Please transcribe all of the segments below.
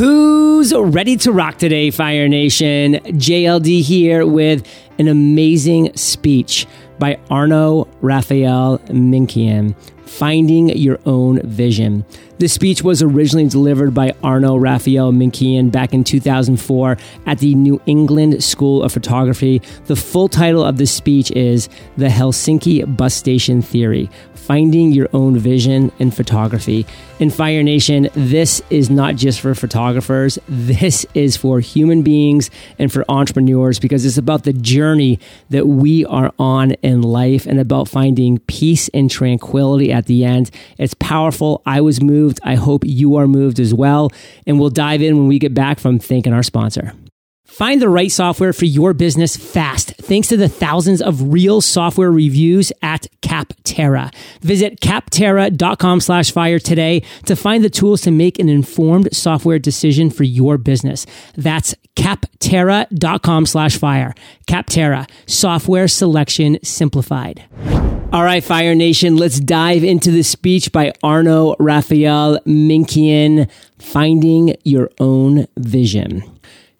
Who's ready to rock today, Fire Nation? JLD here with an amazing speech by Arno Rafael Minkkinen, Finding Your Own Vision. The speech was originally delivered by Arno Rafael Minkkinen back in 2004 at the New England School of Photography. The full title of the speech is The Helsinki Bus Station Theory finding your own vision in photography. In Fire Nation, this is not just for photographers, this is for human beings and for entrepreneurs because it's about the journey that we are on in life and about finding peace and tranquility at the end. It's powerful. I was moved. I hope you are moved as well. And we'll dive in when we get back from thanking our sponsor. Find the right software for your business fast thanks to the thousands of real software reviews at Capterra. Visit capterra.com slash fire today to find the tools to make an informed software decision for your business. That's capterra.com slash fire. Capterra, software selection simplified. All right, Fire Nation, let's dive into the speech by Arno Rafael Minkkinen, Finding Your Own Vision.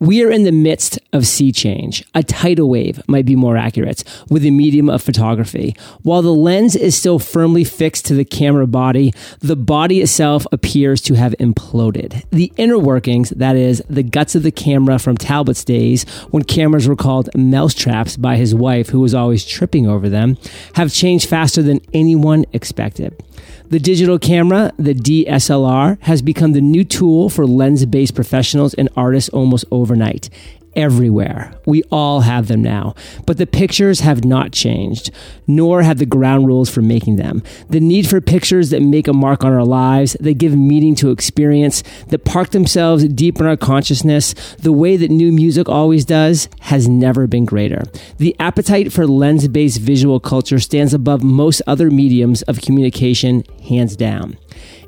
We are in the midst of sea change. A tidal wave might be more accurate with the medium of photography. While the lens is still firmly fixed to the camera body, the body itself appears to have imploded. The inner workings, that is, the guts of the camera from Talbot's days, when cameras were called mousetraps by his wife, who was always tripping over them, have changed faster than anyone expected. The digital camera, the DSLR, has become the new tool for lens based professionals and artists almost overnight everywhere. We all have them now. But the pictures have not changed, nor have the ground rules for making them. The need for pictures that make a mark on our lives, that give meaning to experience, that park themselves deep in our consciousness, the way that new music always does, has never been greater. The appetite for lens based visual culture stands above most other mediums of communication, hands down.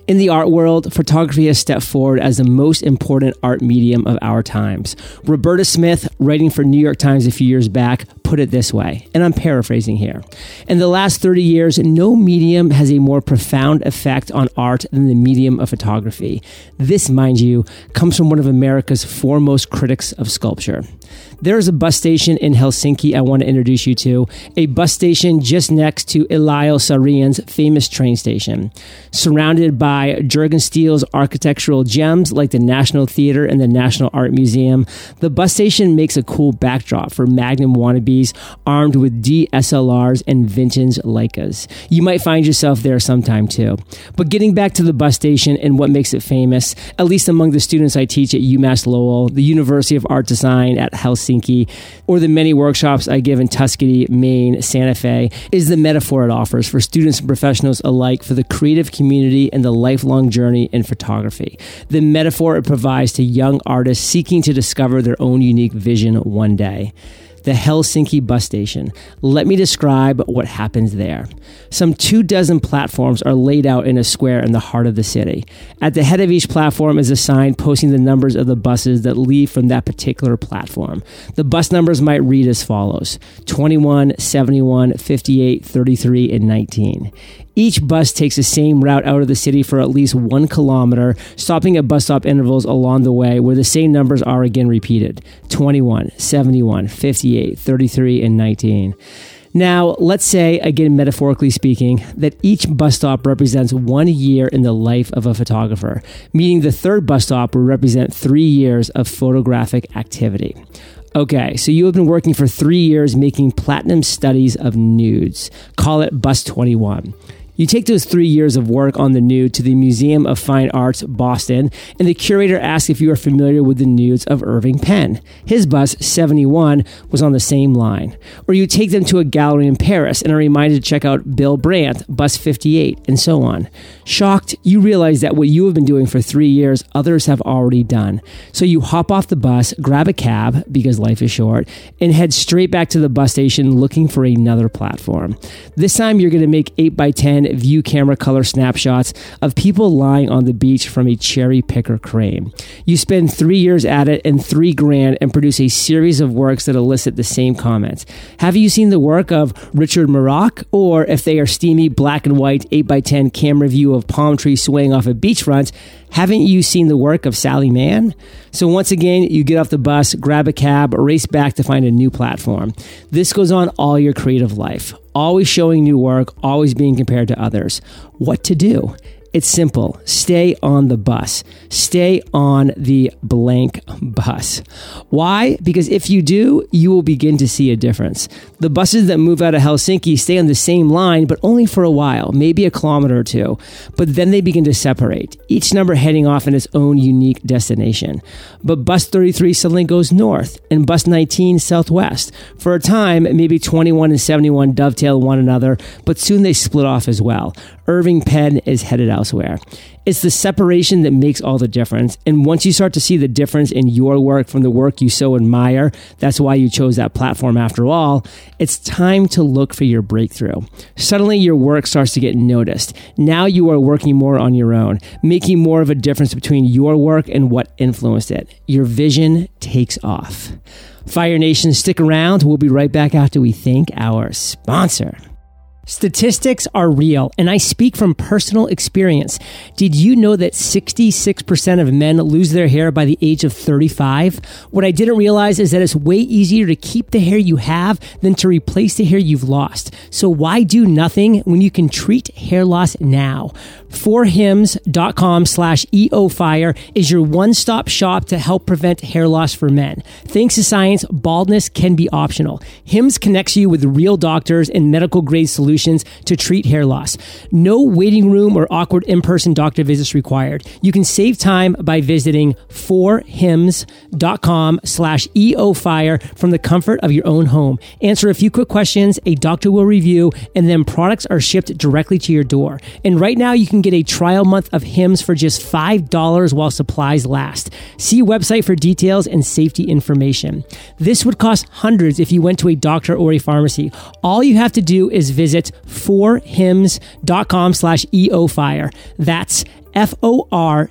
In the art world, photography has stepped forward as the most important art medium of our times. Roberta Smith, writing for New York Times a few years back, put it this way, and I'm paraphrasing here. In the last 30 years, no medium has a more profound effect on art than the medium of photography. This, mind you, comes from one of America's foremost critics of sculpture. There is a bus station in Helsinki I want to introduce you to, a bus station just next to Eliel Saarinen's famous train station. Surrounded by Jugendstil architectural gems like the National Theater and the National Art Museum, the bus station makes a cool backdrop for Magnum wannabes armed with DSLRs and vintage Leicas. You might find yourself there sometime too. But getting back to the bus station and what makes it famous, at least among the students I teach at UMass Lowell, the University of Art Design at Helsinki, Helsinki, or the many workshops I give in Tuscany, Maine, Santa Fe, is the metaphor it offers for students and professionals alike for the creative community and the lifelong journey in photography. The metaphor it provides to young artists seeking to discover their own unique vision one day the Helsinki bus station. Let me describe what happens there. Some two dozen platforms are laid out in a square in the heart of the city. At the head of each platform is a sign posting the numbers of the buses that leave from that particular platform. The bus numbers might read as follows 21, 71, 58, 33, and 19. Each bus takes the same route out of the city for at least one kilometer, stopping at bus stop intervals along the way where the same numbers are again repeated 21, 71, 58, 33, and 19. Now, let's say, again, metaphorically speaking, that each bus stop represents one year in the life of a photographer, meaning the third bus stop will represent three years of photographic activity. Okay, so you have been working for three years making platinum studies of nudes. Call it Bus 21. You take those three years of work on the nude to the Museum of Fine Arts, Boston, and the curator asks if you are familiar with the nudes of Irving Penn. His bus, 71, was on the same line. Or you take them to a gallery in Paris and are reminded to check out Bill Brandt, bus 58, and so on. Shocked, you realize that what you have been doing for three years, others have already done. So you hop off the bus, grab a cab, because life is short, and head straight back to the bus station looking for another platform. This time you're going to make 8 by 10 view camera color snapshots of people lying on the beach from a cherry picker crane. You spend three years at it and three grand and produce a series of works that elicit the same comments. Have you seen the work of Richard Misrach? Or if they are steamy black and white 8x10 camera view of palm trees swaying off a beachfront, Haven't you seen the work of Sally Mann? So once again, you get off the bus, grab a cab, race back to find a new platform. This goes on all your creative life, always showing new work, always being compared to others. What to do? It's simple. Stay on the bus. Stay on the blank bus. Why? Because if you do, you will begin to see a difference. The buses that move out of Helsinki stay on the same line, but only for a while, maybe a kilometer or two. But then they begin to separate, each number heading off in its own unique destination. But bus 33 suddenly goes north and bus 19 southwest. For a time, maybe 21 and 71 dovetail one another, but soon they split off as well. Irving Penn is headed elsewhere. It's the separation that makes all the difference. And once you start to see the difference in your work from the work you so admire, that's why you chose that platform after all, it's time to look for your breakthrough. Suddenly your work starts to get noticed. Now you are working more on your own, making more of a difference between your work and what influenced it. Your vision takes off. Fire Nation, stick around. We'll be right back after we thank our sponsor. Statistics are real, and I speak from personal experience. Did you know that 66% of men lose their hair by the age of 35? What I didn't realize is that it's way easier to keep the hair you have than to replace the hair you've lost. So why do nothing when you can treat hair loss now? forhims.com slash eofire is your one-stop shop to help prevent hair loss for men. Thanks to science, baldness can be optional. Hims connects you with real doctors and medical grade solutions to treat hair loss. No waiting room or awkward in-person doctor visits required. You can save time by visiting forhims.com slash eofire from the comfort of your own home. Answer a few quick questions, a doctor will review, and then products are shipped directly to your door. And right now you can get a trial month of Hims for just $5 while supplies last. See website for details and safety information. This would cost hundreds if you went to a doctor or a pharmacy. All you have to do is visit forhims.com slash eofire. That's F-O-R-H-I-M-S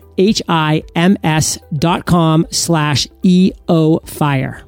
dot com slash E-O-Fire.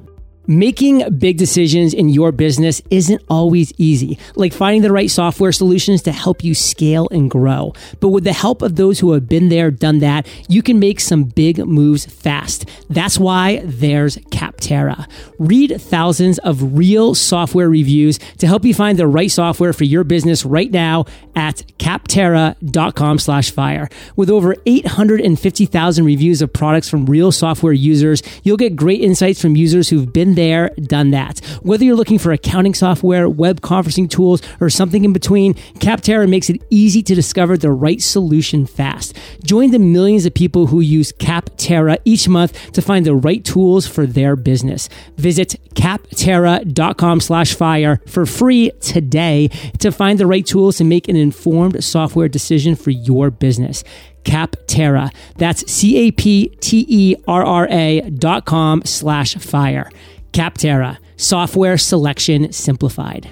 Making big decisions in your business isn't always easy, like finding the right software solutions to help you scale and grow. But with the help of those who have been there, done that, you can make some big moves fast. That's why there's Capterra. Read thousands of real software reviews to help you find the right software for your business right now at capterra.com slash fire. With over 850,000 reviews of products from real software users, you'll get great insights from users who've been there, done that. Whether you're looking for accounting software, web conferencing tools, or something in between, Capterra makes it easy to discover the right solution fast. Join the millions of people who use Capterra each month to find the right tools for their business. Visit capterra.com slash fire for free today to find the right tools to make an informed software decision for your business. Capterra. That's C A P T E R R A dot com slash fire. Capterra, software selection simplified.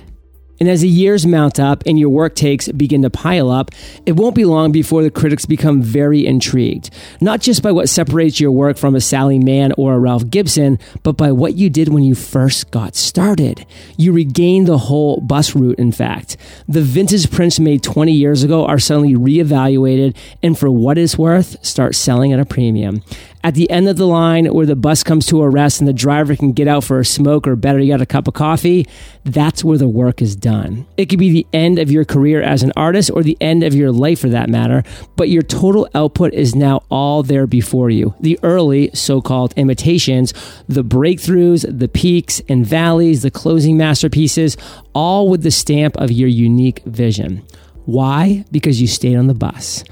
And as the years mount up and your work takes begin to pile up, it won't be long before the critics become very intrigued. Not just by what separates your work from a Sally Mann or a Ralph Gibson, but by what you did when you first got started. You regain the whole bus route, in fact. The vintage prints made 20 years ago are suddenly reevaluated and for what it's worth, start selling at a premium at the end of the line where the bus comes to a rest and the driver can get out for a smoke or better yet a cup of coffee, that's where the work is done. It could be the end of your career as an artist or the end of your life for that matter, but your total output is now all there before you. The early so-called imitations, the breakthroughs, the peaks and valleys, the closing masterpieces, all with the stamp of your unique vision. Why? Because you stayed on the bus.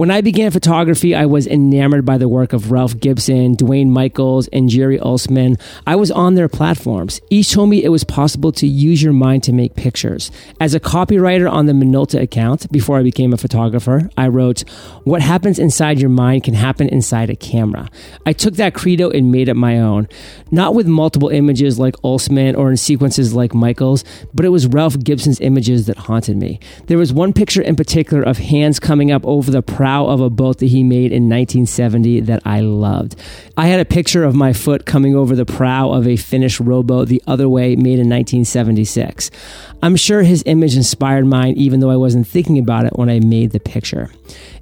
When I began photography, I was enamored by the work of Ralph Gibson, Duane Michals, and Jerry Uelsmann. I was on their platforms. Each told me it was possible to use your mind to make pictures. As a copywriter on the Minolta account, before I became a photographer, I wrote, What happens inside your mind can happen inside a camera. I took that credo and made it my own. Not with multiple images like Uelsmann or in sequences like Michals, but it was Ralph Gibson's images that haunted me. There was one picture in particular of hands coming up over the prow prow of a boat that he made in 1970 that I loved. I had a picture of my foot coming over the prow of a Finnish rowboat the other way made in 1976. I'm sure his image inspired mine even though I wasn't thinking about it when I made the picture.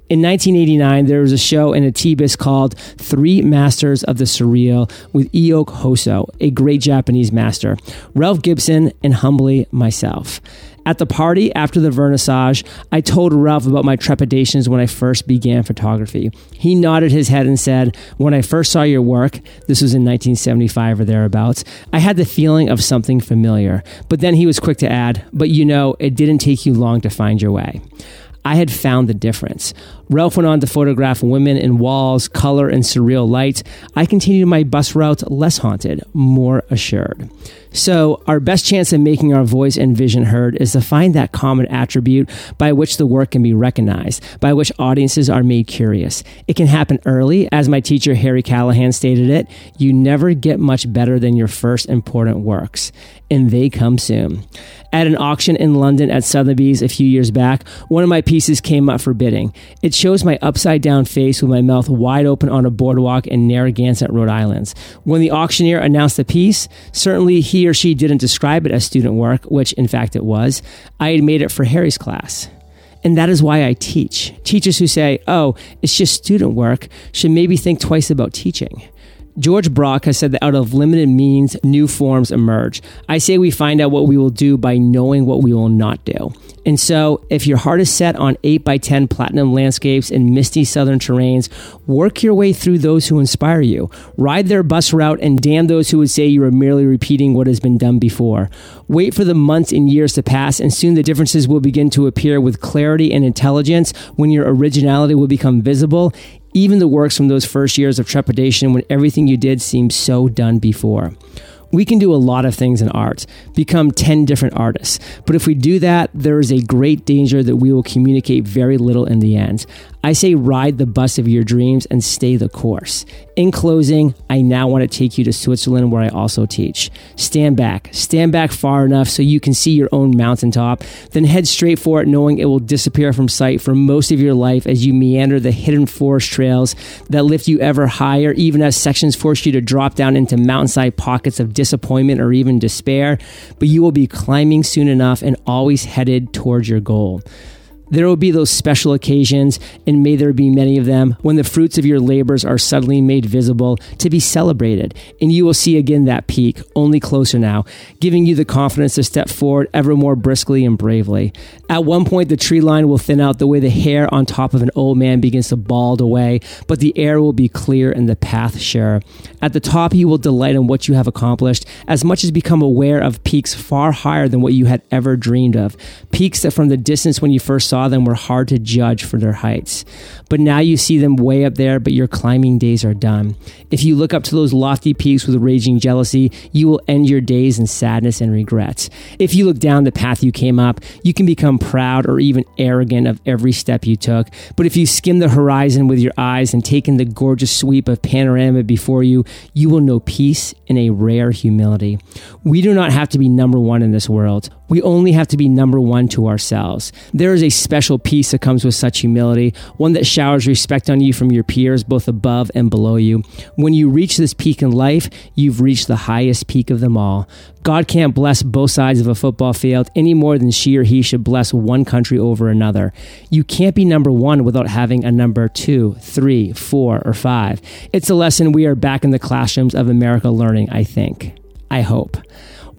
In 1989, there was a show in Antibes called Three Masters of the Surreal with Eikoh Hosoe, a great Japanese master, Ralph Gibson, and humbly myself. At the party after the vernissage, I told Ralph about my trepidations when I first began photography. He nodded his head and said, When I first saw your work, this was in 1975 or thereabouts, I had the feeling of something familiar. But then he was quick to add, But you know, it didn't take you long to find your way. I had found the difference. Ralph went on to photograph women in walls, color, and surreal light. I continued my bus route less haunted, more assured. So, our best chance of making our voice and vision heard is to find that common attribute by which the work can be recognized, by which audiences are made curious. It can happen early, as my teacher Harry Callahan stated it you never get much better than your first important works, and they come soon. At an auction in London at Sotheby's a few years back, one of my pieces came up for bidding. It shows my upside down face with my mouth wide open on a boardwalk in Narragansett, Rhode Island. When the auctioneer announced the piece, certainly he or she didn't describe it as student work, which in fact it was. I had made it for Harry's class. And that is why I teach. Teachers who say, oh, it's just student work should maybe think twice about teaching. Georges Braque has said that out of limited means, new forms emerge. I say we find out what we will do by knowing what we will not do. And so, if your heart is set on 8 by 10 platinum landscapes and misty southern terrains, work your way through those who inspire you. Ride their bus route and damn those who would say you are merely repeating what has been done before. Wait for the months and years to pass, and soon the differences will begin to appear with clarity and intelligence when your originality will become visible even the works from those first years of trepidation when everything you did seemed so done before. We can do a lot of things in art, become 10 different artists. But if we do that, there is a great danger that we will communicate very little in the end. I say ride the bus of your dreams and stay the course. In closing, I now want to take you to Switzerland where I also teach. Stand back, stand back far enough so you can see your own mountaintop, then head straight for it knowing it will disappear from sight for most of your life as you meander the hidden forest trails that lift you ever higher, even as sections force you to drop down into mountainside pockets of disappointment or even despair. But you will be climbing soon enough and always headed towards your goal. There will be those special occasions, and may there be many of them, when the fruits of your labors are suddenly made visible to be celebrated, and you will see again that peak, only closer now, giving you the confidence to step forward ever more briskly and bravely. At one point, the tree line will thin out the way the hair on top of an old man begins to bald away, but the air will be clear and the path sure. At the top, you will delight in what you have accomplished, as much as become aware of peaks far higher than what you had ever dreamed of. Peaks that from the distance when you first saw saw them were hard to judge for their heights. But now you see them way up there, but your climbing days are done. If you look up to those lofty peaks with raging jealousy, you will end your days in sadness and regrets. If you look down the path you came up, you can become proud or even arrogant of every step you took. But if you skim the horizon with your eyes and take in the gorgeous sweep of panorama before you, you will know peace in a rare humility. We do not have to be number one in this world. We only have to be number one to ourselves. There is a special peace that comes with such humility, one that showers respect on you from your peers, both above and below you. When you reach this peak in life, you've reached the highest peak of them all. God can't bless both sides of a football field any more than she or he should bless one country over another. You can't be number one without having a number two, three, four, or five. It's a lesson we are back in the classrooms of America learning, I think. I hope.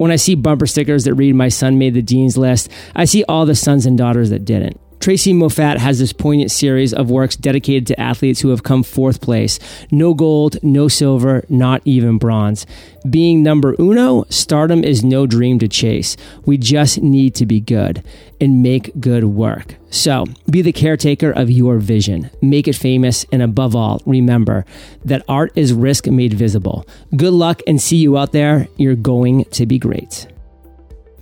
When I see bumper stickers that read, My son made the Dean's List, I see all the sons and daughters that didn't. Tracey Moffatt has this poignant series of works dedicated to athletes who have come fourth place. No gold, no silver, not even bronze. Being number uno, stardom is no dream to chase. We just need to be good and make good work. So be the caretaker of your vision, make it famous, and above all, remember that art is risk made visible. Good luck and see you out there. You're going to be great.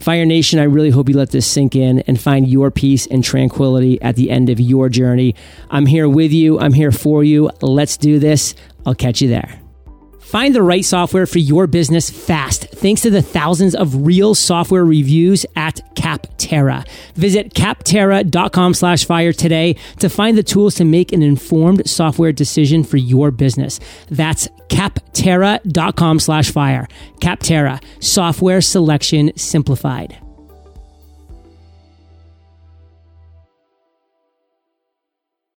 Fire Nation, I really hope you let this sink in and find your peace and tranquility at the end of your journey. I'm here with you. I'm here for you. Let's do this. I'll catch you there. Find the right software for your business fast thanks to the thousands of real software reviews at Capterra. Visit capterra.com slash fire today to find the tools to make an informed software decision for your business. That's capterra.com slash fire. Capterra, software selection simplified.